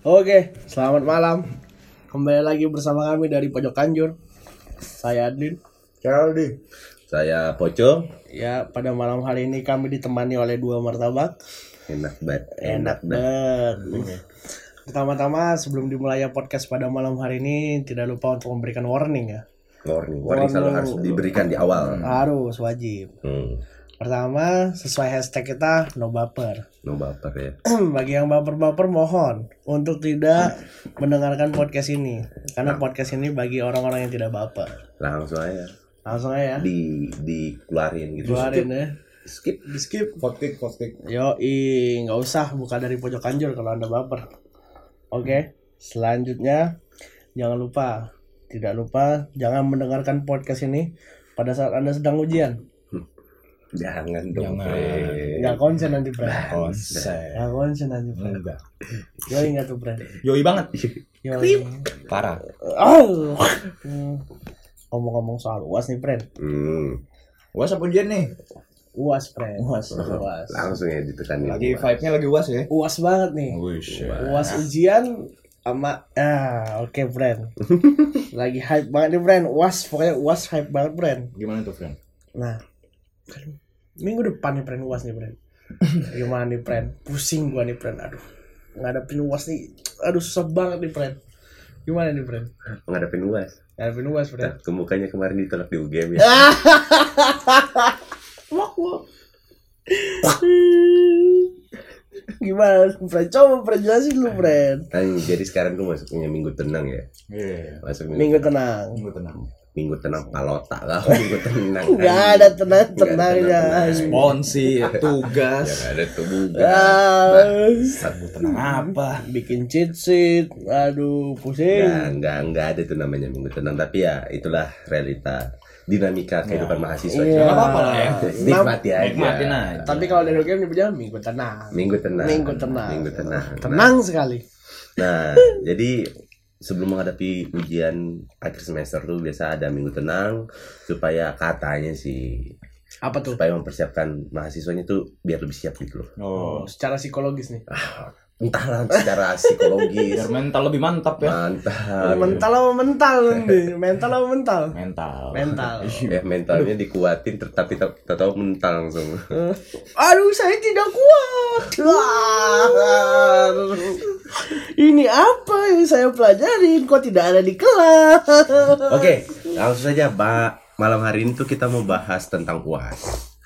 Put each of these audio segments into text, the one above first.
Oke, selamat malam. Kembali lagi bersama kami dari Pojok Kanjur. Saya Adlin. Caldi. Saya Poco. Ya, pada malam hari ini kami ditemani oleh dua martabak. Enak banget. Enak banget. Pertama-tama sebelum dimulai podcast pada malam hari ini tidak lupa untuk memberikan warning ya. Warning, warning selalu Warning. harus diberikan di awal. Harus wajib. Hmm. Pertama, sesuai hashtag kita no baper. No baper ya. Bagi yang baper-baper mohon untuk tidak mendengarkan podcast ini karena podcast ini bagi orang-orang yang tidak baper. Langsung aja Langsung aja ya. di dikeluarin gitu. Keluarin ya. Skip. Di skip. Fotik, fotik. Yo, nggak usah buka dari pojok kanjur kalau anda baper. Oke, selanjutnya jangan lupa, tidak lupa jangan mendengarkan podcast ini pada saat anda sedang ujian. Jangan dong. Jangan. Nggak konsen nanti, Bre. Konsen. Nggak konsen nanti, Bre. Enggak. Yo, ingat tuh, Bre. Yoi banget. Yo, Parah. Oh. Hmm. Ngomong-ngomong soal uas nih, Bre. Hmm. Uas apa ujian nih? Uas, Bre. Uas. Uas. Langsung ya ditekanin. Lagi vibe-nya lagi uas ya? Uas banget nih. Wish. Uas ujian sama ah oke brand lagi hype banget nih brand uas pokoknya uas hype banget brand Gimana tuh, friend? nah minggu depan nih brand uas nih brand. Gimana nih brand? Pusing gua nih brand. Aduh. Ngadepin uas nih. Aduh susah banget nih brand. Gimana nih brand? Menghadapin uas. ngadepin uas brand. Ke mukanya kemarin ditolak di UGM ya. wak wak gimana brand? Coba brand jelasin dulu brand. Kan jadi sekarang tuh masuknya minggu tenang ya. Iya. Masuk minggu tenang. Tunggu tenang. Minggu tenang palota lah. Minggu tenang. nggak ada tenang tenangnya Sponsi, Yang tugas. ada tuh bukan. Ah, Tunggu tenang. Apa? bikin cheat sheet. Aduh pusing. Enggak, enggak, enggak ada tuh namanya minggu tenang. Tapi ya itulah realita dinamika kehidupan mahasiswa Iya. Nggak apa-apa lah. Ya. Nikmati aja. Nikmatin aja. tapi kalau dari game nyebutnya minggu tenang. Minggu tenang. Minggu tenang. Minggu tenang. Tenang sekali. Nah, jadi sebelum menghadapi ujian akhir semester tuh biasa ada minggu tenang Supaya katanya sih apa tuh? Supaya mempersiapkan mahasiswanya tuh biar lebih siap gitu loh. Oh, secara psikologis nih Entahlah secara psikologis. Biar mental lebih mantap ya. Mantap. Mental apa mental nih mental apa mental? Mental. mental. Ya mentalnya dikuatin tetapi tahu mental langsung. Aduh saya tidak kuat. Wah. ini apa yang saya pelajarin? Kok tidak ada di kelas? Oke, langsung saja, Pak. Malam hari ini tuh kita mau bahas tentang UAS.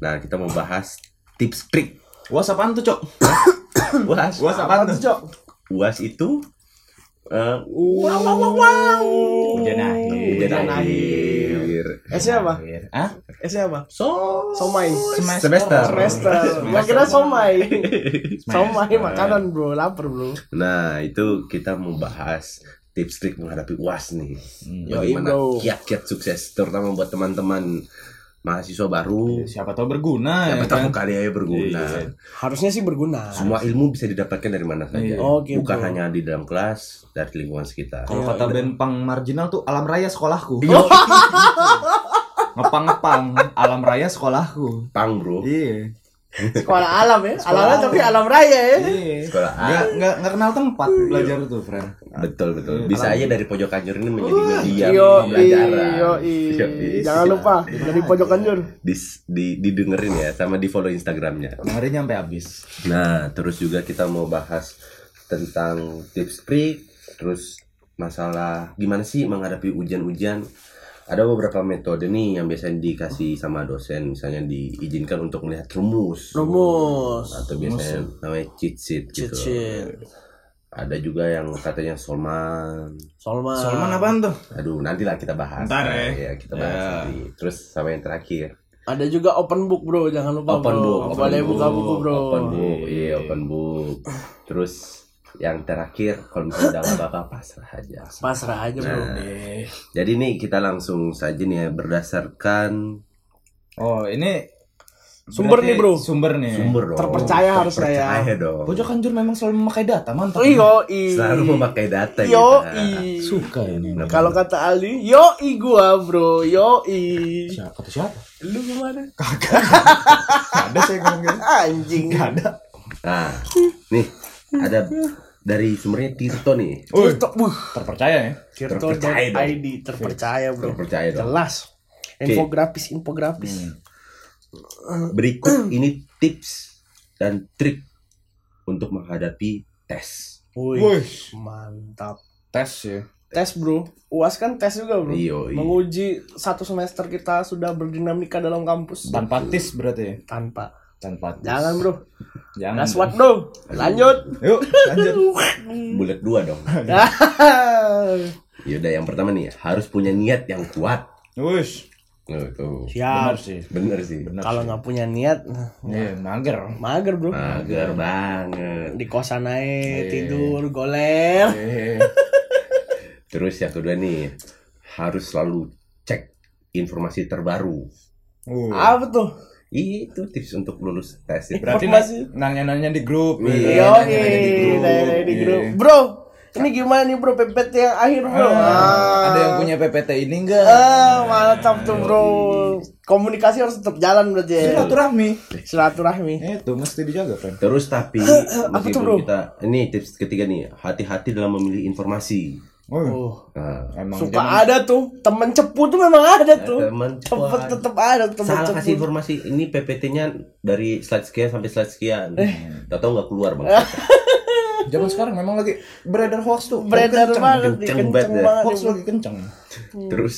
Nah, kita mau bahas tips trik Uas apaan tuh, Cok? UAS. Uas apaan tuh? Cok? UAS itu eh wow wow wow wow Ujian akhir. Ujian akhir. Esnya apa? Hah? Esnya apa? So, Somai. semester. Semester. Gua kira somai. Semester. Somai makanan bro, lapar bro. Nah, itu kita mau bahas tips trik menghadapi UAS nih. Yoi, Bagaimana kiat-kiat sukses terutama buat teman-teman mahasiswa baru. Siapa tahu berguna Siapa ya tahu kan? kali aja berguna. Iya. Harusnya sih berguna. Semua ilmu bisa didapatkan dari mana saja. Iya. Oke, Bukan bro. hanya di dalam kelas, dari lingkungan sekitar. Kalau kata band pang marginal tuh alam raya sekolahku. Ngepang-ngepang alam raya sekolahku. Pang, Bro. Iya. Sekolah alam ya. Sekolah Alamnya alam. tapi alam raya ya. Iya. Sekolah A. Nggak, nggak, kenal tempat belajar tuh, friend. Betul betul. Iya, Bisa alam. aja dari pojok kanjur ini menjadi media Yo, pembelajaran. yo, Yoi. Jangan lupa dari pojok kanjur. Dis- di, didengerin ya sama di follow Instagramnya. Dengerin sampai habis. Nah terus juga kita mau bahas tentang tips trik, terus masalah gimana sih menghadapi ujian-ujian. Ada beberapa metode nih yang biasanya dikasih sama dosen, misalnya diizinkan untuk melihat rumus, Rumus. atau biasanya namanya cheat sheet Cheat gitu. sheet. Ada juga yang katanya Solman, Solman. Solman apaan tuh? Aduh, nantilah kita bahas. Ntar Nah, ya. kita bahas Ya. nanti. Terus sama yang terakhir. Ada juga open book bro, jangan lupa Open bro. book. open Boleh book, buka buku bro. Open book, iya open book. Terus yang terakhir kalau misalnya udah nggak apa-apa pasrah aja. Pasrah aja bro. Nah. Jadi nih kita langsung saja nih ya berdasarkan Oh, ini Sumber nih, bro. Sumber nih. sumber dong. Terpercaya harus ya. Terpercaya dong. Pojok memang selalu memakai data, mantap. Yo i. Selalu memakai data Yo i. Suka ini. Kalau kata Ali, yo i gua bro, yo i. siapa kata siapa? Lu gimana? Kagak. Gak ada saya ngomong gitu. Anjing. Gak ada. Nah, nih ada dari sumbernya Tirto nih. Wih, Tirto, buh. terpercaya ya. Terpercaya dong. Tirto.id terpercaya bro. Terpercaya dong. Jelas. Infografis, infografis. Berikut ini tips dan trik untuk menghadapi tes. Wih, Wih, mantap. tes ya. Tes bro, uas kan tes juga bro. Iyo, iyo. Menguji satu semester kita sudah berdinamika dalam kampus Tanpa tis berarti ya. tanpa. Tanpa tis. Jangan bro, Jangan. gaswat bro. Lanjut. Yuk, lanjut. Bulat dua dong. Yaudah yang pertama nih harus punya niat yang kuat. Wih, Oh, tuh. benar Siap. sih. Bener sih. Benar. Kalau nggak punya niat, Iya, mager. mager bro. Mager banget. Di kosan aja Iya. tidur, goler. Eh, Terus yang kedua nih harus selalu cek informasi terbaru. uh. Apa tuh? Itu tips untuk lulus tes itu. Berarti Informasi. na- nanya-nanya di grup. Iya, gitu. Yo, Nanya-nanya di grup. di Iya. grup. Bro, ini gimana nih bro PPT yang akhir bro? Ah, Ah. Ada yang punya PPT ini enggak? Ah, mantap tuh bro. Komunikasi harus tetap jalan berarti ya. Silaturahmi. Silaturahmi. Itu mesti dijaga, kan. Terus tapi Apa tuh, bro? kita ini tips ketiga nih hati-hati dalam memilih informasi. Oh, Oh, Nah, emang suka zaman- ada tuh temen cepu tuh memang ada tuh. teman Cepet tetap ada temen salah kasih cepu. informasi ini PPT-nya dari slide sekian sampai slide sekian. Eh. Tahu nggak keluar bang? Zaman sekarang memang lagi beredar hoax tuh. Beredar Kenceng. banget nih, kenceng kenceng banget ya. banget. Hoax lagi kenceng. Terus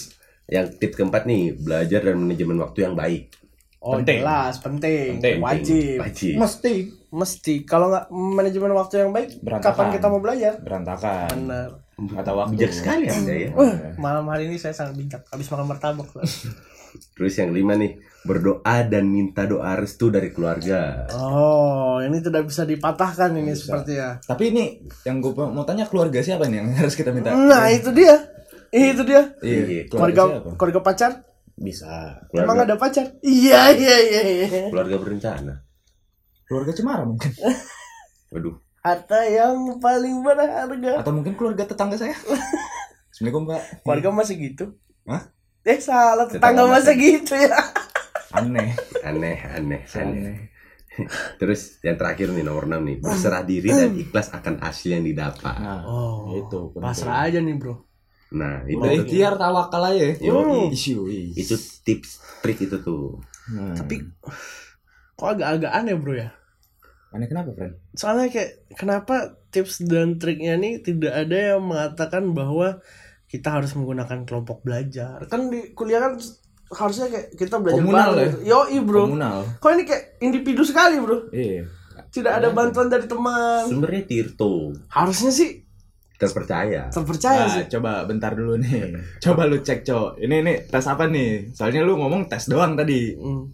yang tips keempat nih belajar dan manajemen waktu yang baik. Oh Penting. jelas, penting, Penting. wajib, Wajib. Mesti mesti. Kalau nggak manajemen waktu yang baik, Berantakan. kapan kita mau belajar? berantakan. Benar. Kata waktu. Bijak sekali anda ya. Wah, malam hari ini saya sangat bijak. Habis makan martabak. Terus yang kelima nih berdoa dan minta doa restu dari keluarga. oh, ini tidak bisa dipatahkan ini seperti ya. Tapi ini yang gue mau tanya keluarga siapa nih yang harus kita minta? Nah, itu dia. Itu dia. Iya. Keluarga siapa? keluarga pacar? Bisa. Emang Keluarga, ada pacar? Iya, iya, iya, iya. keluarga berencana. Keluarga Cemara mungkin. Waduh. Harta yang paling berharga. Atau mungkin keluarga tetangga saya. Assalamualaikum Pak. Keluarga masih gitu? Hah? Eh salah tetangga Tetangga masa gitu ya. Aneh. Aneh, aneh, aneh. Aneh. Terus yang terakhir nih nomor 6 nih berserah diri dan ikhlas akan hasil yang didapat. Nah, Oh, itu penting. pasrah aja nih bro. Nah itu Udah ikhtiar tawakal aja. Yoi. Isu. itu tips trik itu tuh. Nah. Tapi kok agak-agak aneh bro ya? Aneh kenapa, friend? Soalnya kayak kenapa tips dan triknya nih tidak ada yang mengatakan bahwa kita harus menggunakan kelompok belajar. Kan di kuliah kan harusnya kayak kita belajar Komunal bareng. ya? Yoi bro. Komunal. Kok ini kayak individu sekali bro? Iya. Tidak ada bantuan dari teman. Sumbernya Tirto Harusnya sih terpercaya. terpercaya Nah, sih. coba bentar dulu nih. Coba lu cek, Cok. Ini nih tes apa nih? Soalnya lu ngomong tes doang tadi. Hmm.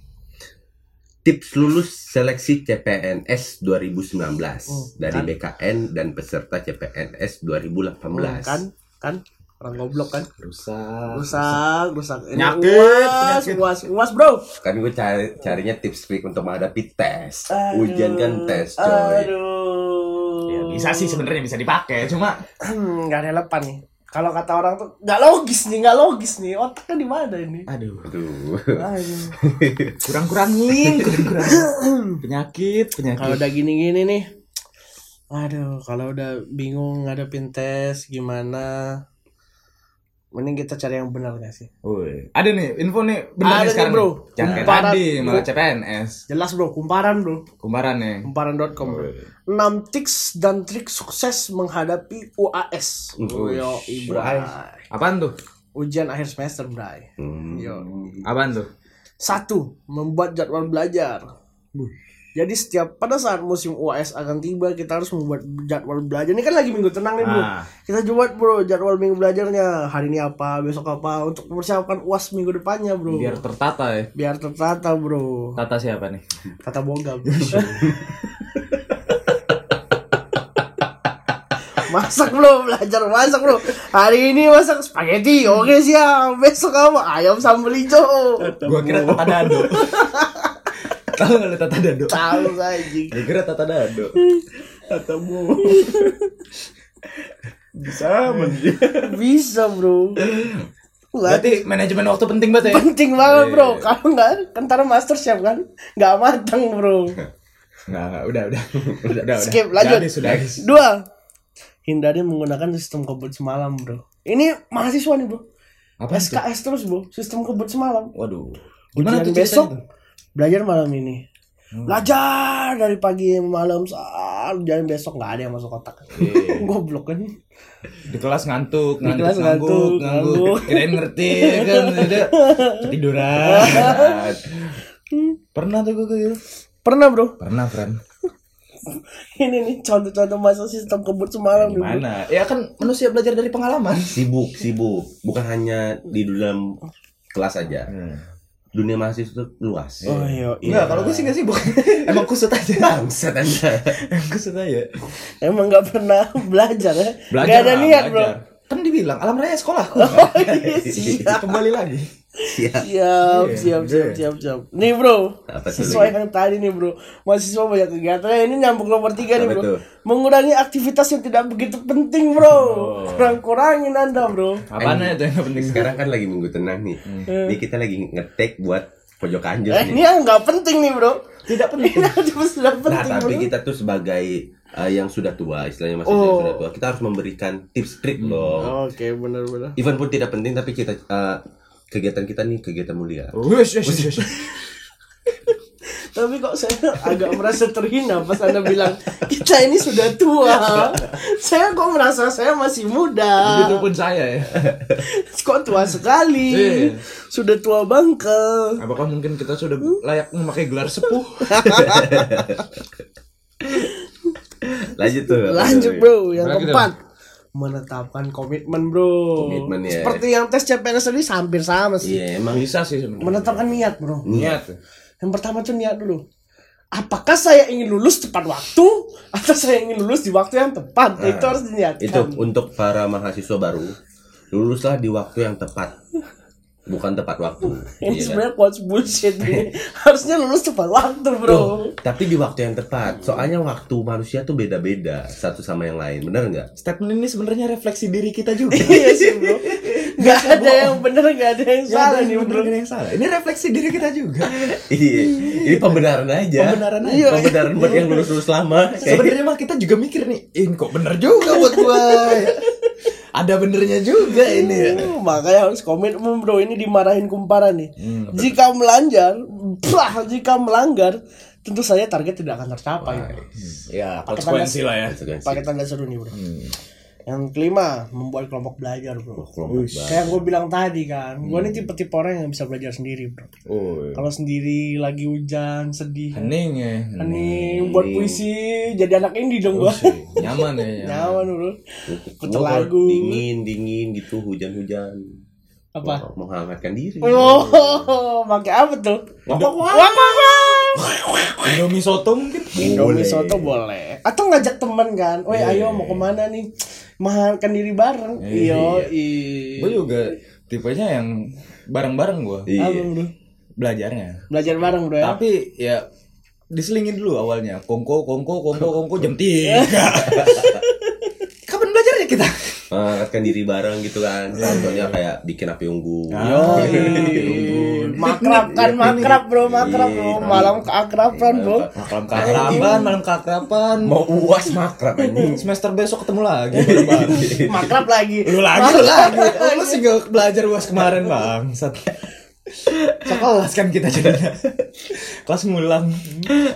Tips lulus seleksi CPNS 2019 Oh, dari kan. BKN dan peserta CPNS 2018. Oh, kan kan orang goblok kan Rusak. rusak rusak Ini Penyakit, uas penyakit. uas uas bro Kan gue cari carinya tips trik untuk menghadapi tes. Aduh, Ujian kan tes, coy. aduh Ya, bisa sih sebenarnya bisa dipakai, cuma nggak relevan nih kalau kata orang tuh nggak logis nih nggak logis nih otaknya di mana ini aduh, Aduh. Aduh. kurang-kurangin, kurang-kurangin. Penyakit, penyakit. kalau udah gini-gini nih aduh kalau udah bingung ngadepin tes gimana mending kita cari yang benar gak sih Woi, ada nih info nih benar Ada nih nih, sekarang. bro. Jangan tadi malah CPNS. jelas bro kumparan bro Kumparan nih. kumparan.com bro Woi. 6 tips dan trik sukses menghadapi UAS. Yo, Ibra. Apaan tuh? Ujian akhir semester, Bray. Hmm. Yo. Apaan tuh? Satu, membuat jadwal belajar. Jadi setiap pada saat musim UAS akan tiba, kita harus membuat jadwal belajar. Ini kan lagi minggu tenang nih, Bro. Ah. Kita buat, Bro, jadwal minggu belajarnya. Hari ini apa, besok apa untuk mempersiapkan UAS minggu depannya, Bro. Biar tertata ya. Biar tertata, Bro. Tata siapa nih? Kata boga, Bro. masak bro belajar masak bro hari ini masak spaghetti oke siap besok apa ayam sambal hijau Gua kira tata dado. Tahu nggak lu tata dado? tahu aja Gua kira tata dado. katamu Bisa bisa bro Berarti manajemen waktu penting banget ya. penting banget bro Iya. kalau nggak kan ntar master chef kan nggak matang bro Nggak, nggak, udah, udah. Udah, udah, skip lanjut Udah habis, udah habis. dua hindari menggunakan sistem kebut semalam bro ini mahasiswa nih bro Apa itu? SKS terus bro sistem kebut semalam Waduh. Ujian tuh besok belajar malam ini Hmm. belajar dari pagi sampai malam saat ujian besok nggak ada yang masuk kotak Iya. goblok kan? Di kelas ngantuk, Di ngantuk, kelas ngantuk, ngantuk, ngantuk. ngantuk. Kirain ngerti kan, udah ketiduran. Pernah tuh gue kayak gitu. pernah bro Pernah, friend. ini nih contoh-contoh masuk sistem kebut semalam. Gimana? Ya kan manusia belajar dari pengalaman. sibuk sibuk bukan hanya di dalam kelas aja dunia mahasiswa itu luas oh iya Enggak, kalau gue sih gak sibuk. Emang kusut aja. bangsat anda Emang kusut aja. emang nggak pernah belajar ya Belajar nggak ada niat bro. Kan dibilang alam raya sekolah. oh iya siap Kembali lagi. Siap. siap Iya, siap iya. siap siap siap. Nih bro. Apa lagi? yang tadi nih bro. Mahasiswa banyak kegiatannya ini nyambung nomor tiga nih Apa bro. tuh? mengurangi aktivitas yang tidak begitu penting bro. Oh. kurang kurangin anda bro. Apaan itu yang penting? Sekarang kan lagi minggu tenang nih. Ini kita lagi ngetek buat pojok anjir eh nih. ini yang nggak penting nih bro. Tidak penting. ini cuma sudah nah penting tapi bro kita tuh sebagai uh, yang sudah tua istilahnya masih Oh. yang sudah tua kita harus memberikan tips trik loh oke benar-benar. Even pun tidak penting tapi kita uh, kegiatan kita nih kegiatan mulia Wes, wes, wes. Tapi kok saya agak merasa terhina pas Anda bilang kita ini sudah tua. Saya kok merasa saya masih muda. Begitu pun saya ya. Kok tua sekali. Iya. Sudah tua bangkel. Apakah mungkin kita sudah layak memakai gelar sepuh? lanjut tuh Lanjut bro, yang dong. keempat menetapkan komitmen bro. Komitmen, ya. Seperti yang tes CPNS tadi hampir sama sih. iya emang Bisa sih sebenarnya. Menetapkan niat bro. Niat. Yang pertama tuh niat dulu. Apakah saya ingin lulus tepat waktu atau saya ingin lulus di waktu yang tepat? itu harus diniatkan. itu untuk para mahasiswa baru luluslah di waktu yang tepat bukan tepat waktu Ini Iya kan? sebenarnya quotes bullshit ini. Harusnya lulus tepat waktu, bro. Loh, tapi di waktu yang tepat soalnya waktu manusia tuh beda-beda satu sama yang lain bener nggak Statement ini sebenarnya refleksi diri kita juga. iya sih, bro. Gak ada yang bener, gak ada yang salah nih, yang bro. benar, nggak ada yang salah. Ini refleksi diri kita juga. iya ini pembenaran aja Pembenaran aja. Iya. pembenaran buat yang lulus lulus lama Sebenarnya mah kita juga mikir nih, ini kok bener juga buat gua. Ada benernya juga ini ya. Uh, makanya harus komitmen bro. Ini dimarahin kumparan nih. Hmm, jika melanggar bah, jika melanggar tentu saja target tidak akan tercapai. Ya, Pakai konsekuensi tanda- lah ya. Pakai tanda seru nih bro yang kelima membuat kelompok belajar bro Kelompok baru. kayak gue bilang tadi kan gue nih tipe-tipe orang yang bisa belajar sendiri bro Oh, iya. kalau sendiri lagi hujan sedih hening ya. Ini buat puisi jadi anak indie dong gua. sih. Nyaman ya. Nyaman bro. Putar lagu. dingin dingin gitu hujan-hujan Apa? menghangatkan diri Oh, pakai apa tuh? Wak. Indomie soto mungkin. Indomie soto boleh. Atau ngajak teman kan? Weh, Iya, ayo mau ke mana nih? Makan diri bareng. Iyo, i. Gue juga tipenya yang bareng-bareng gua iya belajarnya. Belajar bareng bro ya. Tapi ya diselingin dulu awalnya. Kongko, kongko, kongko, kongko jam tiga. Kapan belajarnya kita? Menghangatkan diri bareng gitu kan contohnya kayak bikin api unggun Ah. Yo, makrab kan makrab bro, makrab bro, malam keakraban bro. Malam keakraban, malam keakraban. mau uas makrab ini Semester besok ketemu lagi bareng-bareng. Makrab lagi. Lu lagi, lu lagi. Oh, lu sih nggak belajar uas kemarin bang. Sat. Sekelas kan kita jadinya. Kelas ngulang.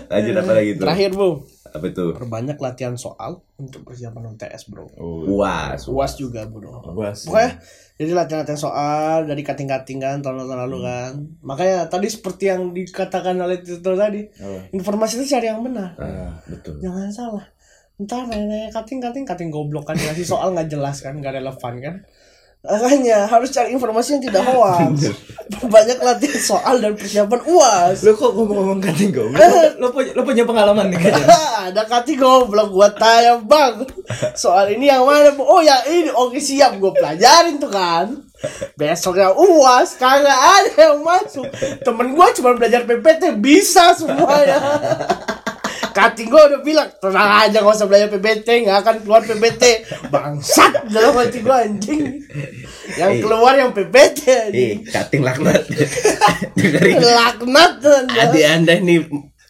lanjut apa lagi tuh Terakhir bro, apa tuh perbanyak latihan soal untuk persiapan UTS bro. uas Uas juga bro. Uas. Pokoknya jadi latihan-latihan soal dari kating-kating kan tahun-tahun lalu kan. Makanya tadi seperti yang dikatakan oleh Tito tadi, informasi itu cari yang benar. ah, betul Jangan salah. Entar nanya kating-kating kating goblok kan ngasih soal nggak jelas kan, nggak relevan kan. Makanya harus cari informasi yang tidak hoax. Banyak latihan soal dan persiapan uas. Lu kok ngomong-ngomong kating goblok? Lu, punya, lu punya pengalaman nih kayaknya. ada kating goblok gua tanya bang. Soal ini yang mana? Oh yang ini. Oke siap. Gua pelajarin tuh kan. Besoknya uas. Kagak ada yang masuk. Temen gua cuma belajar PPT bisa semuanya Kating gua udah bilang tenang aja gak usah belajar PPT nggak akan keluar PPT bangsat dalam hati gua anjing. Yang Eh. keluar yang eh anjing. Kating laknat. Dengerin. Laknat Anda. adik anda ini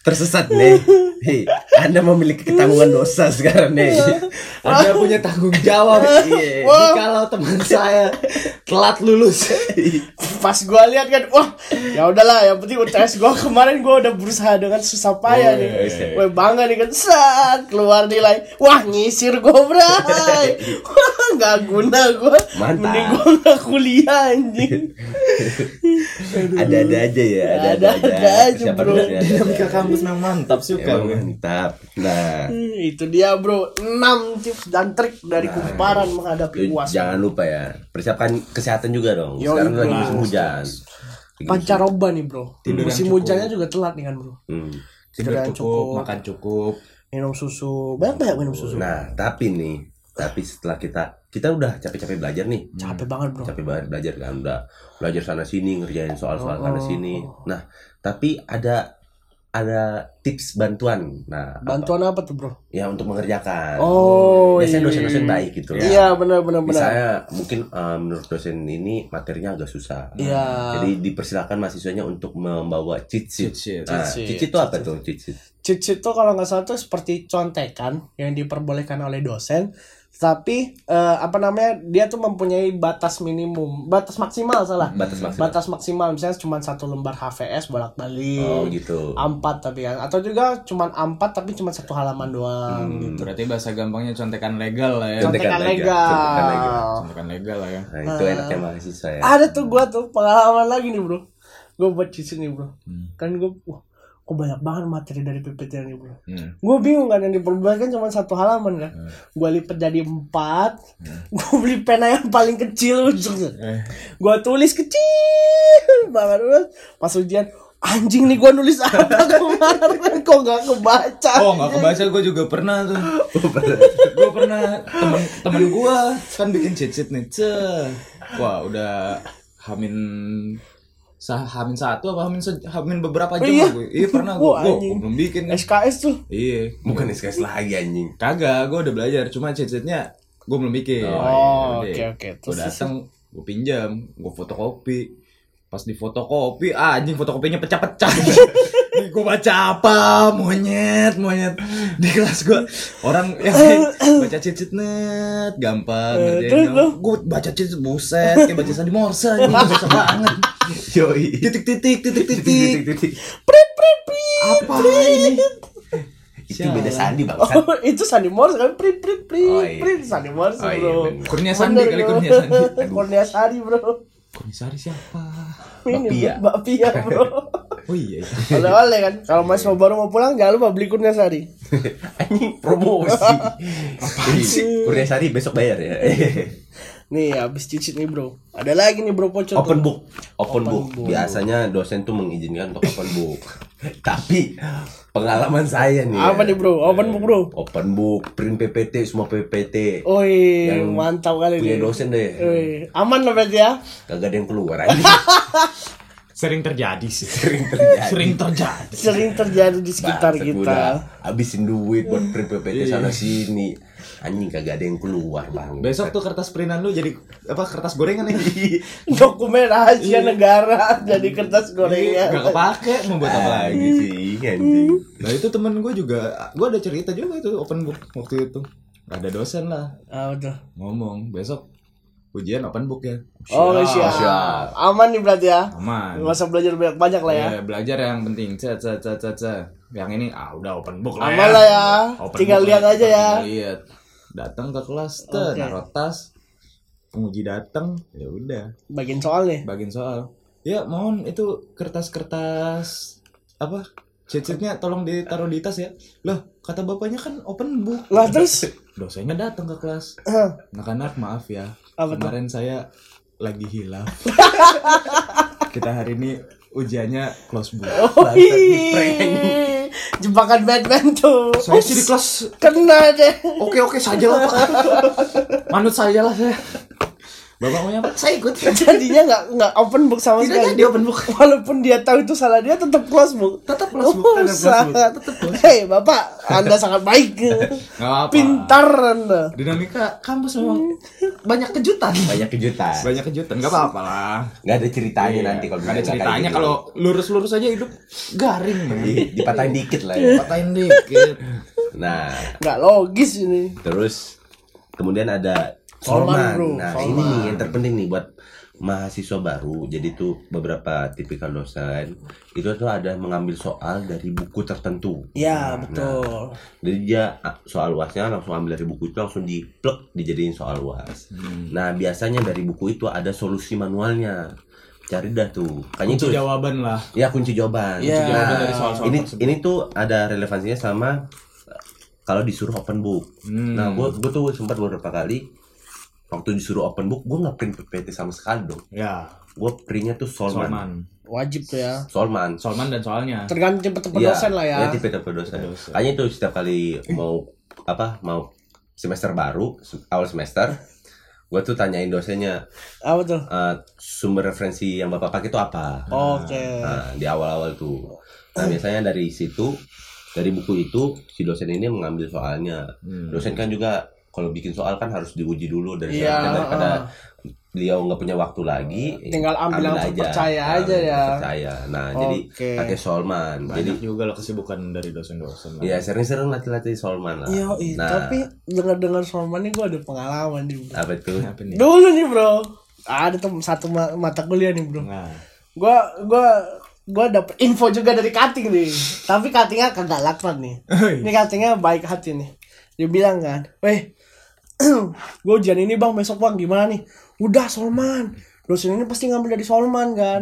tersesat nih Hei, Anda memiliki ketanggungan dosa sekarang nih. Anda punya tanggung jawab. Iya. Jikalau teman saya telat lulus. Pas gua lihat kan, wah, ya udahlah, yang penting UTS gua kemarin gua udah berusaha dengan susah payah nih. Wah, bangga nih kan, Sat, keluar nilai. Wah, nyisir gua, bray. Wah, nggak guna gua. Mantap. Mending gua nggak kuliah anjing. Ada-ada aja ya, ada-ada Ada-ada aja, bro. Dinamika kampus memang mantap suka. Emang gue. mantap. Nah, Hmm, itu dia bro 6 tips dan trik dari kumparan menghadapi uas jangan lupa ya, persiapkan kesehatan juga dong. Yo, Sekarang lagi musim hujan. pancaroba nih bro Tidur musim cukup. hujannya juga telat nih kan bro Hmm. Tidur yang cukup, makan cukup. minum susu banyak banyak minum susu Nah, tapi nih, tapi setelah kita kita udah capek-capek belajar nih. capek banget bro capek banget belajar kan udah belajar sana sini ngerjain soal-soal Oh, sana oh, sini oh. nah tapi ada ada tips bantuan. Nah apa- bantuan apa tuh bro? Ya untuk mengerjakan. Oh biasanya iya. dosen-dosen baik gitu lah iya benar benar benar. Misalnya mungkin eh, menurut dosen ini materinya agak susah. Iya. Jadi dipersilakan mahasiswanya untuk membawa cheat sheet. Cheat sheet. Nah, Cheat sheet. cheat sheet itu apa tuh cheat sheet? Cheat sheet tuh kalau nggak salah tuh seperti contekan yang diperbolehkan oleh dosen tapi eh, apa namanya dia tuh mempunyai batas minimum batas maksimal salah batas maksimal batas maksimal misalnya cuma satu lembar HVS bolak balik oh gitu A4 tapi kan atau juga cuman A4 tapi cuma satu halaman doang Hmm, gitu. Berarti bahasa gampangnya contekan legal lah ya. Contekan Contekan legal. Contekan legal. legal. Contekan legal lah ya. nah itu enaknya mahasiswa ya Ada tuh gua tuh pengalaman lagi nih, Bro. Gua buat cici nih, Bro. Hmm. Kan gua wah, kok banyak banget materi dari PPT nih, Bro. Hmm. Gue bingung kan yang diperbolehkan cuma satu halaman kan. Gua lipat jadi empat. Gua beli pena yang paling kecil ujungnya. Eh. Gua tulis kecil banget. Pas ujian anjing nih gua nulis apa kemarin kok nggak kebaca Oh nggak kebaca gue juga pernah tuh. gue pernah temen temen gue kan bikin cheat sheet nih. Ceh. Wah udah hamin hamin satu apa hamin hamin beberapa jam Iya. gue. Iya pernah gue. Gue belum bikin. kan. SKS tuh Iya. bukan SKS lagi anjing Kagak, gue udah belajar. Cuma cheat sheetnya gue belum bikin. Oh, oke, oke. Gue Terus- datang, gue pinjam, gue fotokopi. Pas di fotokopi, ah, anjing fotokopinya pecah-pecah. Nih gue baca apa? Monyet, monyet. Di kelas gue orang yang baca cheat sheet net, gampang. Eh? Gue baca cheat sheet, buset, kayak baca sandi morse, anjing susah banget. yoi Titik-titik, titik-titik. titik Apa ini? itu beda sandi bang Oh, itu Sandi Morse kan prit prit prit Oh, iya. prit Sandi Morse Oh, iya, bro. Kurnia Sandi kali. Kurnia Sandi. Kurnia Sandi bro. Komisaris siapa? Ini Bapia. Mbak Pia bro. Oh iya. iya. Oleh-oleh kan. Kalau Mas mau baru mau pulang jangan lupa beli Kurnia Sari. anjing promosi apaan sih Kurnia Sari besok bayar ya Nih habis cicit nih bro. Ada lagi nih bro pocot. open book open, Open book. book. biasanya dosen tuh mengizinkan untuk open book tapi pengalaman saya nih Apa ya, nih bro? Open book bro. open book print PPT semua PPT Oi, Yang mantap kali punya nih. dosen deh Oi, aman lah berarti ya. kagak ada yang keluar anjing Sering terjadi sih. sering terjadi Sering terjadi. Sering terjadi di sekitar Bangsat, kita. habisin duit buat print PPT sana sini anjing kagak ada yang keluar bang Besok tuh kertas printan lu jadi apa kertas gorengan nih? Dokumen rahasia negara jadi kertas gorengan. Gak kepake mau buat apa lagi? sih anjing Nah itu temen gue juga, gue ada cerita juga itu open book waktu itu. Ada dosen lah Ah, udah. ngomong besok ujian open book ya. Oh, siap. siap. Aman nih berarti ya. Aman. Gak usah belajar banyak-banyak lah ya. Ya, belajar yang penting. Ca ca ca ca. Yang ini ah udah open book lah Aman lah ya. Open Tinggal lihat aja ya. Lihat. Datang ke kelas, naruh tas. Penguji datang, ya udah. Bagian soal nih. bagian soal ya mohon itu kertas-kertas apa cheat-sheetnya tolong ditaruh di tas ya loh kata bapaknya kan open book Lah terus dosennya datang ke kelas anak-anak maaf ya Apa tuh? kemarin saya lagi hilaf kita hari ini ujiannya close book Oh, ih. Jebakan Batman tuh. saya sih di kelas Kena deh. oke oke saja lah pak manut saja lah saya Bapak maunya apa? Saya ikut. Jadinya nggak nggak open book sama Tidak sekali. jadi open book. Walaupun dia tahu itu salah dia tetap close book. Tetap close book, Oh, tetap close book, sangat. tetap close Hei bapak, anda sangat baik. Apa. Pintar anda. Dinamika kampus memang banyak kejutan. banyak kejutan Banyak kejutan, nggak apa-apa lah. nggak ada ceritanya Iya, nanti kalau nggak ada ceritanya kalau lurus-lurus aja hidup garing. men. Di- dipatahin dikit lah ya Patahin dikit. nah Nggak logis ini. terus kemudian ada Solman, bro. Nah, Solman. ini nih yang terpenting nih buat mahasiswa baru. Jadi tuh beberapa tipikal dosen itu tuh ada mengambil soal dari buku tertentu. Ya Nah, betul. Jadi dia soal uasnya langsung ambil dari buku itu langsung diplek dijadiin soal uas. Hmm. Nah, biasanya dari buku itu ada solusi manualnya. Cari dah tuh. Kayaknya Kunci itu jawaban lah. ya kunci jawaban. Kunci jawaban dari soal-soal ini tersebut. ini tuh ada relevansinya sama eh, kalau disuruh open book. Hmm. Nah, gue gue tuh sempat beberapa kali waktu disuruh open book, gue nggak print PPT sama sekali dong. Ya, Gue printnya tuh Solman. Solman. Wajib tuh ya. Solman. Solman dan soalnya. Tergantung tipe-tipe Iya, dosen lah ya. iya, tipe tipe dosen. Tipe. Kayaknya itu setiap kali mau apa mau semester baru awal semester, gue tuh tanyain dosennya Apa tuh? eh, sumber referensi yang bapak pakai itu apa. Oke. Nah, di awal-awal tuh. Nah, biasanya dari situ, dari buku itu, si dosen ini mengambil soalnya. Hmm. Dosen kan juga kalau bikin soal kan harus diuji dulu dari Iya, sana daripada heeh. beliau nggak punya waktu lagi. Tinggal ambil yang terpercaya Nah, aja ya. Terpercaya. Nah, jadi Oke. pakai Solman. Banyak Jadi juga lah kesibukan dari dosen-dosen. ya sering-sering latih-latih Solman lah. Iya, iya. Nah, tapi dengar-dengar Solman nih gue ada pengalaman nih. Bro. apa itu? Apa nih? Dulu nih bro, ada tuh satu ma- mata kuliah nih bro. Nah, Gua gua gua dapet info juga dari cutting nih. Tapi cuttingnya kagak laknat nih. Ini cuttingnya baik hati nih. Dia bilang kan, weh, gue ujian ini bang besok bang gimana nih? Udah Solman, dosen ini pasti ngambil dari Solman kan.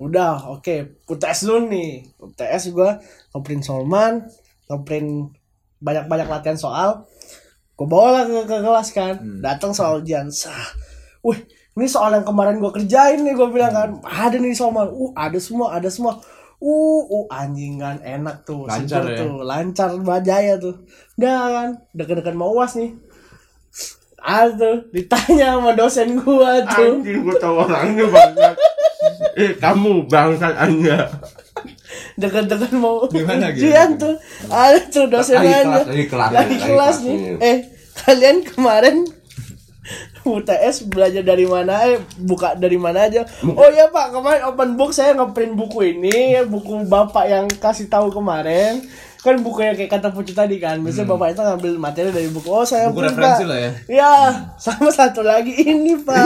Udah, oke, UTS dulu nih. UTS gue ngeprint Solman, ngeprint banyak-banyak latihan soal. Gue bawa lah ke, ke kelas kan, datang soal ujian. Sah, wih, ini soal yang kemarin gue kerjain nih gue bilang kan, ada nih Solman. Uh, ada semua, ada semua. Uh, uh anjing kan enak tuh, Lancar ya? tuh, lancar bajaya tuh. Udah kan, deket-deket mau uas nih. Ada tuh, ditanya sama dosen gua tuh. Anjing gue tau orangnya banget. eh kamu bangsat anda. Deket-deket mau Gimana, ujian gimana? tuh. Ada tuh dosen Lagi nanya. kelas, lagi kelas, Lagi lagi kelas kelas nih. nih. Eh, kalian kemarin UTS belajar dari mana? Eh, buka dari mana aja? Oh iya Pak, kemarin open book saya ngeprint buku ini, buku Bapak yang kasih tahu kemarin. Kan buku yang kayak kata Pucu tadi kan. Biasanya Bapak itu ngambil materi dari buku. Oh, saya Hmm. Buku referensi Pak. lah ya. Ya, sama satu lagi ini Pak.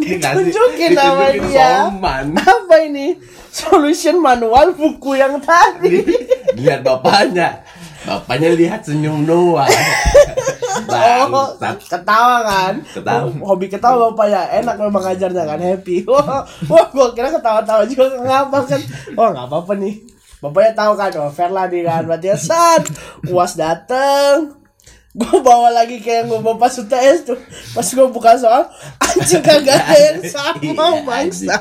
Ditunjukin nama ditunjukin dia. Solman. Apa ini? Solution manual buku yang tadi. Lihat bapaknya. Bapaknya lihat senyum doang. Oh, ketawa kan? Ketawa. Hobi ketawa bapak ya, enak memang ngajarnya kan, happy. Wah, wah gua kira ketawa-tawa juga ngapa kan? Oh nggak apa-apa nih. Bapaknya tahu kan, oh fair lah nih kan, berarti ya sad. Uas dateng, gue bawa lagi kayak gue bawa pas UTS tuh pas gue buka soal anjing kagak ada yang sama Iya, bangsa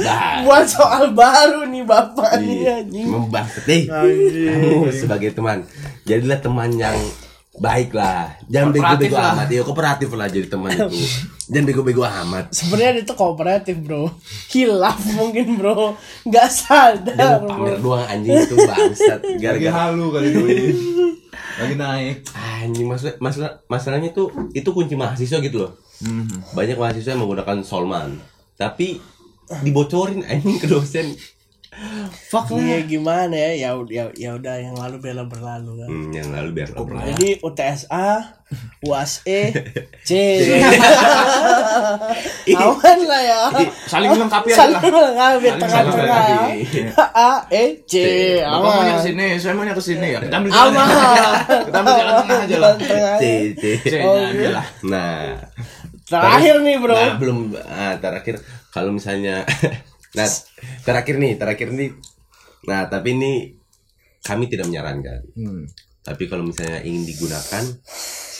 Bang. buat soal baru nih bapak nih Iya, anjing Membangsat eh. Anjing. Kamu sebagai teman, jadilah teman yang baik lah. Jangan bego-bego amat. Ya kooperatif lah jadi teman itu. Jangan bego-bego amat. sebenarnya itu kooperatif bro hilaf mungkin bro nggak sadar Jangan pamer bro doang anjing itu bangsat. Lagi Gara-gara halu kali duit. Lagi naik. anjing masalah masalah masalahnya tuh itu kunci mahasiswa gitu loh. Banyak mahasiswa yang menggunakan Solman. Tapi dibocorin anjing ke dosen. Fuck Iya lah. gimana ya ya ya ya udah yang lalu bela berlalu kan Hmm, yang lalu biar Cukup lah. jadi UTS A UAS E C aman lah ya Saling melengkapi aja lah. saling melengkapi tengah-tengah ya. A E C Bapak maunya aman ke sini, saya maunya ke sini ya. Kita ambil jalan. aman Kita ambil jalan tengah aja lah. C, C. Aja lah. Nah, terakhir nih bro Nah, belum ah, terakhir kalau misalnya nah, terakhir nih, terakhir nih. Nah, tapi ini kami tidak menyarankan. Hmm. Tapi kalau misalnya ingin digunakan,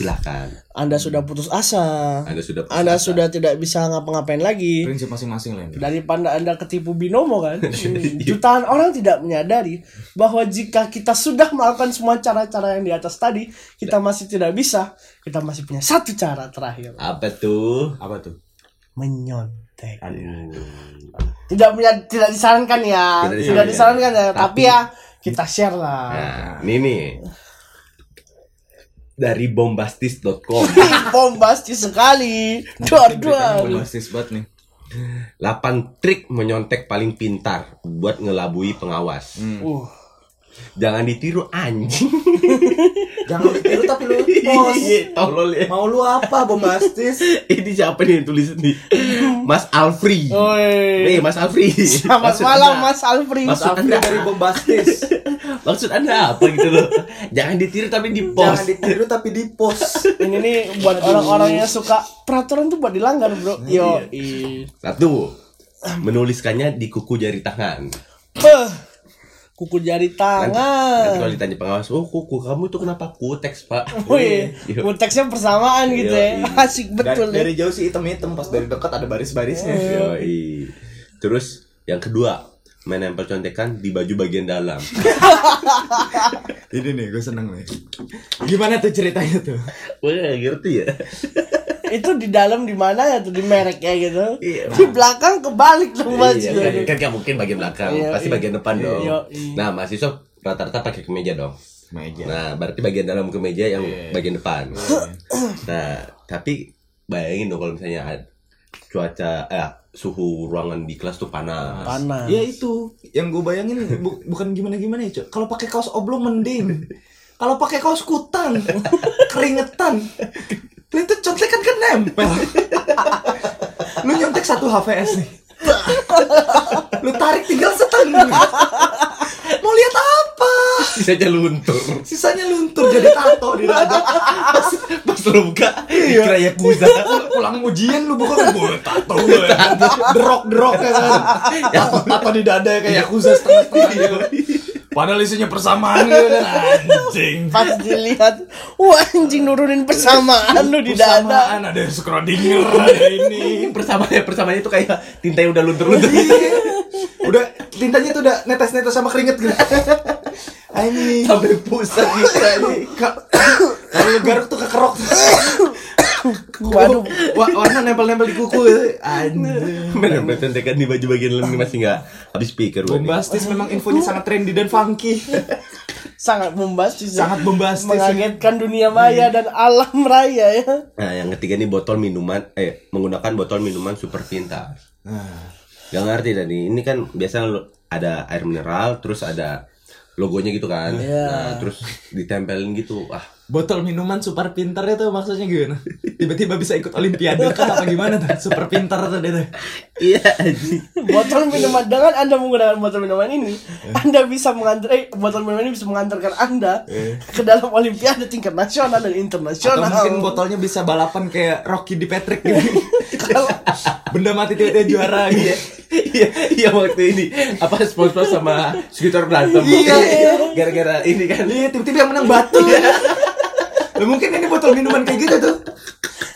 silahkan. Anda sudah putus asa Anda sudah Anda sudah tidak bisa ngapa-ngapain lagi Prinsip masing-masing lah ini. daripada anda ketipu binomo kan jutaan orang tidak menyadari bahwa jika kita sudah melakukan semua cara-cara yang di atas tadi kita masih tidak bisa kita masih punya satu cara terakhir apa tuh? Apa tuh? Aduh. Tidak punya- tidak disarankan ya. Tidak Tidak disarankan disarankan ya, tapi Tapi- ya kita share lah. Nah, ini nih. Dari bombastis.com Bombastis sekali. Dua dua. Bombastis banget nih. 8 trik menyontek paling pintar buat ngelabui pengawas. Uh. Jangan ditiru anjing. Jangan ditiru tapi lu post. Iya, tolol ya. Mau lu apa bombastis? Ini siapa nih yang tulis nih? Mas Alfri. Oi. Nih, Mas Alfri. Selamat Maksud malam Anda- Mas Alfri. Mas Anda- dari bombastis. Maksud Anda apa gitu loh? Jangan ditiru tapi di Jangan post. ditiru tapi di post. Ini nih buat orang-orang yang suka peraturan tuh buat dilanggar, Bro. Yo. Satu, menuliskannya di kuku jari tangan. Beh. Kuku jari Nanti, nanti kalau tangan. ditanya pengawas, oh kuku kamu itu kenapa kuteks pak? Wih, Iya. konteksnya persamaan gitu ya. Iya. Asik betul dari, dari ya. jauh sih hitam-hitam pas dari dekat ada baris-barisnya. Yoi. Terus yang kedua, menempel contekan di baju bagian dalam. Ini nih gue seneng nih. Gimana tuh ceritanya tuh? Wah, ngerti ya? Itu di dalam di mana ya tuh di merek ya gitu. Iya. Di belakang kebalik dong Mas. Iya, kan, kan gak mungkin bagian belakang, Iya, pasti iya. bagian depan dong. Iya, iya. Nah, mahasiswa rata-rata pakai kemeja dong. Meja. Nah, berarti bagian dalam kemeja yang Iya. bagian depan. Nah, tapi bayangin dong kalau misalnya cuaca eh suhu ruangan di kelas tuh panas. Panas. Ya itu yang gue bayangin bu- bukan gimana gimana ya Cok. Kalau pakai kaos oblong mending. Kalau pakai kaos kutang keringetan. Itu contekan kan nempel. Lu nyontek satu HVS nih. Lu tarik tinggal setengah. Mau lihat apa? Sisanya luntur. Sisanya luntur jadi tato di dada. Pas, pas lu buka, dikira Yakuza. Pulang ujian lu bukan gue tato gue. Derok derok ya kan. Tato, tato di dada kayak Yakuza setengah-setengah. Padahal isinya persamaan gitu kan anjing. Pas dilihat, wah anjing nurunin persamaan lu di dada. Persamaan ada Schrödinger ada ini. Persamanya persamanya itu kayak tinta yang udah luntur-luntur. Iya. Udah tintanya tuh udah netes-netes sama keringet gitu. Anjing. Sampai pusat gitu anjing. Ka- Kalau lu garuk tuh kekerok. Waduh. Wa- warna nempel-nempel di kuku gitu. Anjing. Bener-bener contekan di baju bagian dalam ini masih nggak habis speaker gua. Bombastis memang infonya sangat trendy dan funky. Sangat bombastis. ya. Sangat bombastis. Mengagetkan dunia maya dan alam raya ya. Nah, yang ketiga nih botol minuman eh menggunakan botol minuman super pintar. Nah, Gak ngerti tadi. Ini kan biasa lo- ada air mineral terus ada logonya gitu kan. Iya. Nah, terus ditempelin gitu. Ah, botol minuman super pintar itu maksudnya gimana? Tiba-tiba bisa ikut olimpiade kah apa gimana tuh? Super pintar tuh dia tuh. iya. Botol minuman dengan Anda menggunakan botol minuman ini, Anda bisa mengantar eh, botol minuman ini bisa mengantarkan Anda ke dalam olimpiade tingkat nasional dan Atau internasional. mungkin botolnya bisa balapan kayak Rocky di Patrick gitu. Benda mati tiba-tiba juara gitu. Iya, iya waktu ini apa sponsor sama sekitar berantem. Iya. Gara-gara ini kan. Iya, tiba-tiba yang menang batu. Lah mungkin ini botol minuman kayak gitu tuh.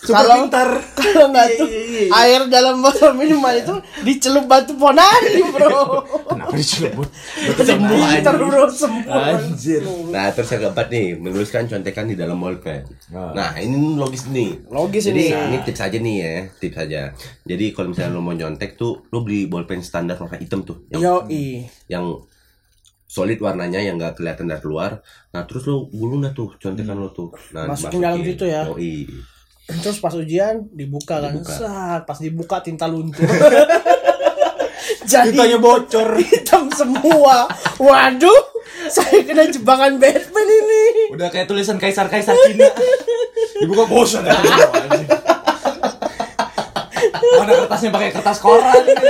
Super Kalau- pintar. Kalau nggak tuh Iya, iya, iya. air dalam botol minuman itu dicelup batu ponari bro. Kenapa dicelebut? Sembuh anjing. bro sembuh. Anjir. Nah, terus yang keempat nih, menuliskan contekan di dalam bolpen. Ah. Nah, ini logis nih. Logis Jadi ini. ini tips aja nih ya, tips aja. Jadi kalau misalnya lo mau nyontek tuh, lo beli bolpen standar warna hitam tuh, yang, Yo i. yang solid warnanya yang nggak kelihatan dari luar. Nah, terus lo gulung dah tuh contekan lo tuh. Nah, Masukin dalam situ ya. Yoi. Terus pas ujian dibuka kan, Dibuka. Sat, pas dibuka tinta luntur. Jadi Tintanya bocor. hitam semua. Waduh, saya kena jebakan Batman ini. Udah kayak tulisan kaisar-kaisar Cina. Dibuka bosan ya. Mana kertasnya pakai kertas koran gitu.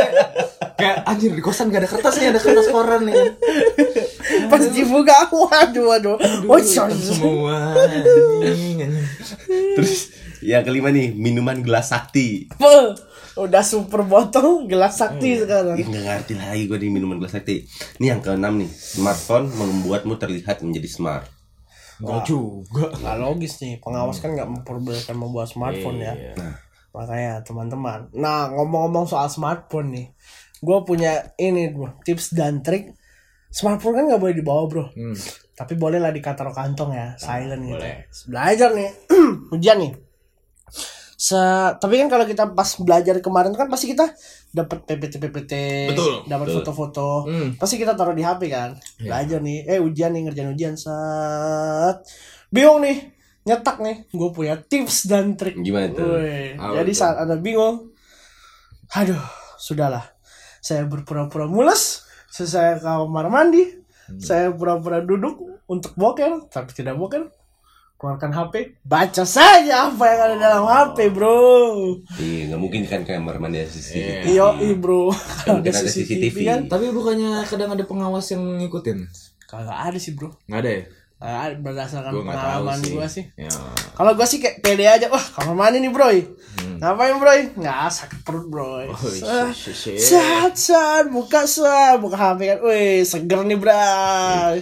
Kayak anjir di kosan gak ada kertasnya, ada kertas koran nih. Pas dibuka, waduh, waduh. Oh, sorry. semua. Anjing, anjing. Terus yang kelima nih, minuman gelas sakti. Udah super botol gelas sakti sekarang. Ih, nggak ngerti lagi gue di minuman gelas sakti. Ini yang keenam nih, smartphone membuatmu terlihat menjadi smart. Enggak juga. Nggak logis nih, pengawas kan nggak memperbolehkan membawa smartphone ya. Iya. Nah, Makanya teman-teman. Nah ngomong-ngomong soal smartphone nih, gue punya ini bro, tips dan trik. Smartphone kan nggak boleh dibawa bro, Hmm. tapi bolehlah ditaruh kantong ya, silent gitu. boleh. Belajar nih, ujian nih. se tapi kan kalau kita pas belajar kemarin kan pasti kita dapat PPT PPT dapat foto-foto Hmm. pasti kita taruh di HP kan Iya. belajar nih eh ujian nih ngerjain ujian saat bingung nih nyetak nih gue punya tips dan trik Gimana tuh? Jadi saat anda bingung aduh sudahlah saya berpura-pura mules saya ke kamar mandi Hmm. saya pura-pura duduk untuk boker tapi tidak boker keluarkan HP baca saja apa yang ada dalam HP bro Iya, nggak mungkin kan kamar mandi ada CCTV. iyo i bro Kan ada CCTV CCTV. kan Tapi bukannya kadang ada pengawas yang ngikutin? kagak ada sih bro Nggak ada ya? Ada, berdasarkan Gue tahu pengalaman sih. gua sih Ya. kalau gua sih kayak pede aja wah kamar mandi nih bro ngapain bro nggak sakit perut bro Hmm. Oh. Sat, sat, buka sat, buka HP kan, wih seger nih bray.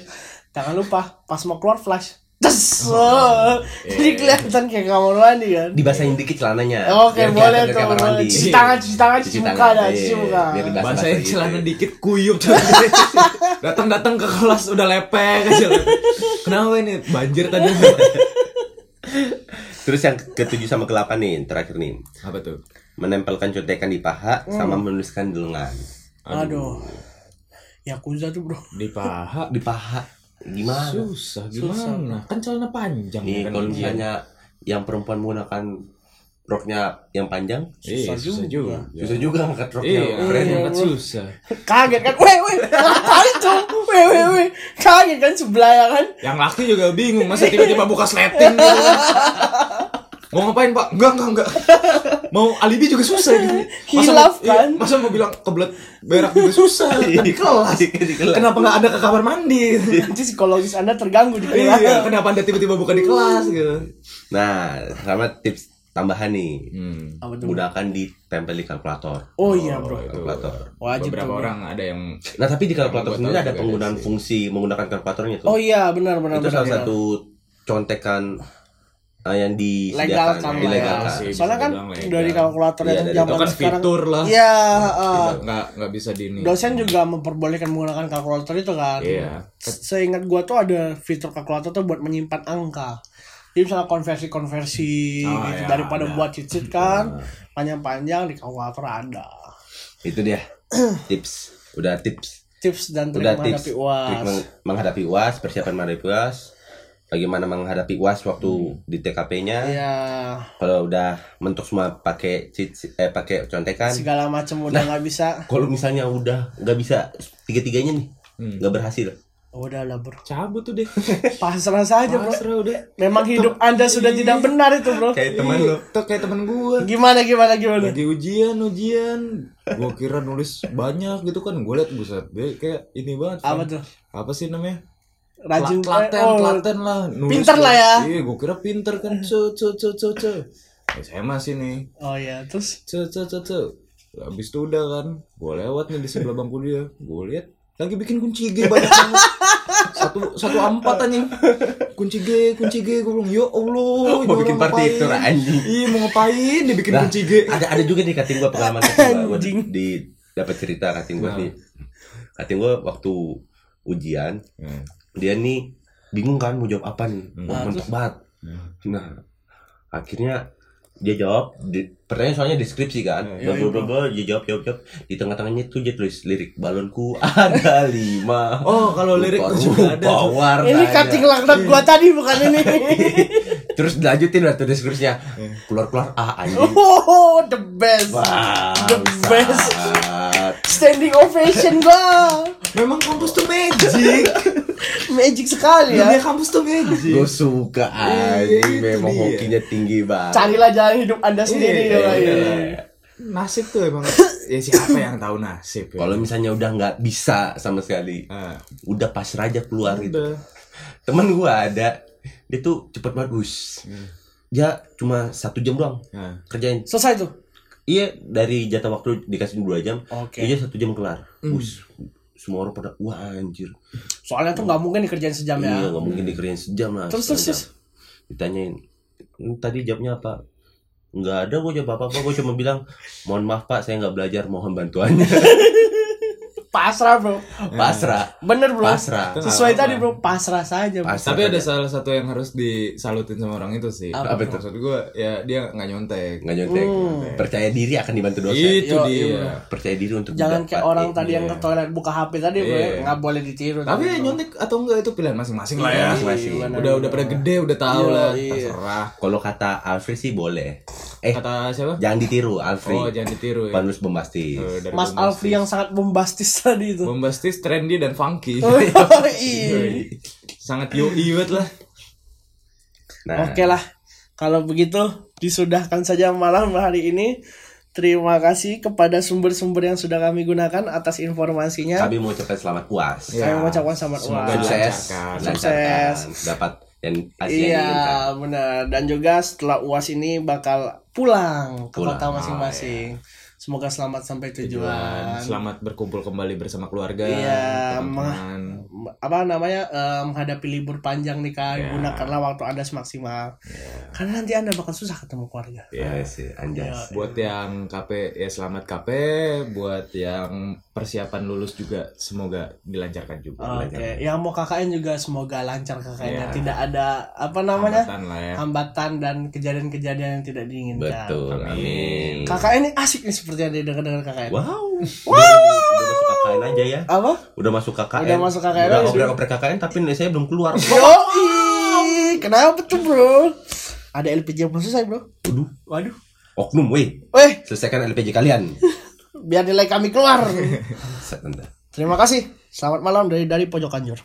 Jangan lupa pas mau keluar flash, tes, Oh, jadi kelihatan kayak kamar mandi kan. Dibasahin dikit celananya. Oke boleh tuh, kamar mandi. cuci tangan, cuci tangan, cuci, muka dah, iya, cuci muka. biar. Basahin gitu. celana dikit kuyup Datang-datang ke kelas udah lepek aja. Kenapa ini banjir tadi? Terus yang ketujuh sama ke-8 nih, terakhir nih. Apa tuh? Menempelkan contekan di paha sama Hmm. menuliskan di lengan. Aduh, Yakuza tuh bro. Di paha. Di paha. Gimana? Susah gimana? Kan celana panjang Nih, kan kalau misalnya yang perempuan menggunakan roknya yang panjang, Iya, susah susah juga. juga. susah juga ngangkat roknya. Iya, Keren. banget susah. Kaget kan, weh weh, ngapain tuh, weh weh weh, kaget kan sebelah ya kan. Yang laki juga bingung masa tiba-tiba buka sleting gitu. Mau ngapain pak? Enggak, enggak, enggak Mau alibi juga susah gitu Hilaf, mau, kan? iya, Masa mau bilang kebelet berak juga susah Kan di kelas. Kenapa nggak ada ke kamar mandi Nanti psikologis anda terganggu di kelas. Iya, kenapa anda tiba-tiba buka di kelas gitu Nah, sama tips tambahan nih. hmm. Gunakan ditempel di kalkulator. Oh iya bro, itu. Kalkulator. wajib Beberapa tuh. orang ada yang Nah, tapi di kalkulator sendiri ada juga penggunaan fungsi menggunakan kalkulatornya tuh. Oh iya benar benar itu benar. salah ya. satu contekan uh, yang disediakan legal kan lah ya. dilegalkan. sih, Soalnya kan legal. dari kalkulator Iya, yang dari- zaman itu kan sekarang. fitur lah Iya, Tidak- uh, nggak nggak bisa di ini dosen juga memperbolehkan menggunakan kalkulator itu kan. Iya. Seingat gua tuh ada fitur kalkulator tuh buat menyimpan angka. Jadi misalnya konversi-konversi Oh, gitu iya, daripada ada. buat cheat-sheet kan panjang-panjang di kalkulator ada. Itu dia tips. Udah tips. Tips dan trik Udah menghadapi tips. UAS. Trik meng- menghadapi UAS, persiapan menghadapi UAS. Bagaimana menghadapi UAS waktu di TKP-nya. Iya, Kalau udah mentok semua pakai eh pakai contekan. segala macam udah nggak bisa. Kalau misalnya udah nggak bisa tiga-tiganya nih, Hmm. nggak berhasil. Udah lah bro, cabut tuh deh pasrah saja bro. pasrah udah Memang hidup anda sudah tidak benar itu bro. Kayak teman Iya, lo. tuh kayak temen gue Gimana gimana gimana? lagi ujian ujian gue kira nulis banyak gitu kan gue liat buset dia kayak ini banget Apa tuh? apa sih namanya Rajin Tela- telaten oh, telaten lah nulis Pinter lah ya. iya gue kira pinter kan. Ce ce ce ce ce. Ya, saya masih nih. Oh ya, terus? Ce ce ce ce. Habis itu udah kan gue lewat nih di sebelah bangku dia. Gue lihat lagi bikin kunci G banyak banget. Satu satu empat anjing kunci G kunci G. Gue bilang ya Allah Mau bikin partitur ngapain?" anjing. iya mau ngapain dia bikin Nah, kunci G? ada ada juga nih kating gua pengalaman gua. Anjing. di dapat cerita kating gua Nah. nih kating gua waktu ujian Hmm. Dia nih bingung kan mau jawab apa nih Hmm. Wah, Nah, mentok banget Hmm. nah akhirnya dia jawab di, pertanyaan soalnya deskripsi kan Iya, bla bla bla, dia jawab jawab jawab di tengah-tengahnya tuh dia tulis lirik balonku ada lima Oh, kalau lirik juga ada. warnanya. ini cutting laknat gua tadi bukan ini. terus dilanjutin lah tuh deskripsinya keluar keluar ah anjing oh, the best. Wah, The best. Standing ovation gua. Memang kampus tuh magic. Magic sekali Dunia ya. kampus tuh magic. Gue suka Iya, anjing itu memang dia. hokinya tinggi banget. Carilah jalan hidup Anda sendiri Iya, ya. iya. ya. Nasib tuh emang ya siapa yang tahu nasib ya. Kalau misalnya udah nggak bisa sama sekali, Ah, udah pasrah aja keluar gitu. udah. Temen gua ada, dia tuh cepet bagus. Hmm. Dia cuma satu jam doang Nah, kerjain. Selesai tuh. Iya dari jatah waktu dikasih dua jam, Oke. dia satu jam kelar. Hmm. Bus, semua orang pada wah anjir. Soalnya tuh nggak mungkin dikerjain sejam Iya ya. nggak mungkin dikerjain sejam lah. Terus terus terus. Ditanyain, "Hmm, tadi jawabnya apa? Nggak ada gue jawab apa apa, gue cuma bilang mohon maaf pak saya nggak belajar, mohon bantuannya. pasrah bro Pasrah. bener bro Pasrah. sesuai tadi bro pasrah saja bro. Pasrah Tapi ada salah satu yang harus disalutin sama orang itu sih. Apa tuh? Maksud gue ya dia nggak nyontek. Nggak nyontek. Hmm. Percaya diri akan dibantu dosen. Itu Yo, dia. iya, Percaya diri untuk jangan kayak orang tadi yang ke toilet buka HP tadi bro Iya. nggak boleh ditiru Tapi ya nyontek atau enggak itu pilihan masing-masing lah ya. Iya, masing-masing. benar, Udah udah pada benar. gede udah tahu Iya, lah. iya. Terserah. Kalau kata Alfred sih boleh. Eh, Kata siapa? jangan ditiru Alfred. Oh jangan ditiru ya. Panus bombastis. Dari Mas bombastis. Alfri yang sangat bombastis tadi itu bombastis, trendy dan funky. Oh, iya. Sangat yoi banget lah. Nah, Oke lah, kalau begitu disudahkan saja malam hari ini. Terima kasih kepada sumber-sumber yang sudah kami gunakan atas informasinya. kami mau ucapkan selamat puas. Ya. Kami mengucapkan selamat Semoga uas. Sukses, Sukses. dapat yang Iya, benar. Dan juga setelah UAS ini bakal pulang ke Pulang. kota Oh, masing-masing. Semoga selamat sampai tujuan. Tujuan selamat berkumpul kembali bersama keluarga, Iya, teman-teman. apa namanya eh, menghadapi libur panjang nih kak Ya. gunakanlah waktu anda semaksimal karena nanti anda bakal susah ketemu keluarga Iya sih, anjas. Iya. Buat yang KP ya selamat KP, buat yang persiapan lulus juga semoga dilancarkan juga. oke yang mau KKN juga semoga lancar KKN-nya Ya. tidak ada apa namanya Hambatan lah ya. hambatan dan kejadian-kejadian yang tidak diinginkan Betul, Amin. amin. KKN ini asik nih seperti yang didengar-dengar KKN Wow. Udah masuk KKN aja ya. apa Udah masuk KKN. Udah masuk KKN Udah oprek-oprek KKN tapi saya belum keluar. Yoi, kenapa tuh bro ada LPG yang belum selesai bro Waduh, waduh oknum, weh. Weh, Selesaikan LPG kalian. biar nilai kami keluar. Terima kasih. Selamat malam dari dari pojok Anjur.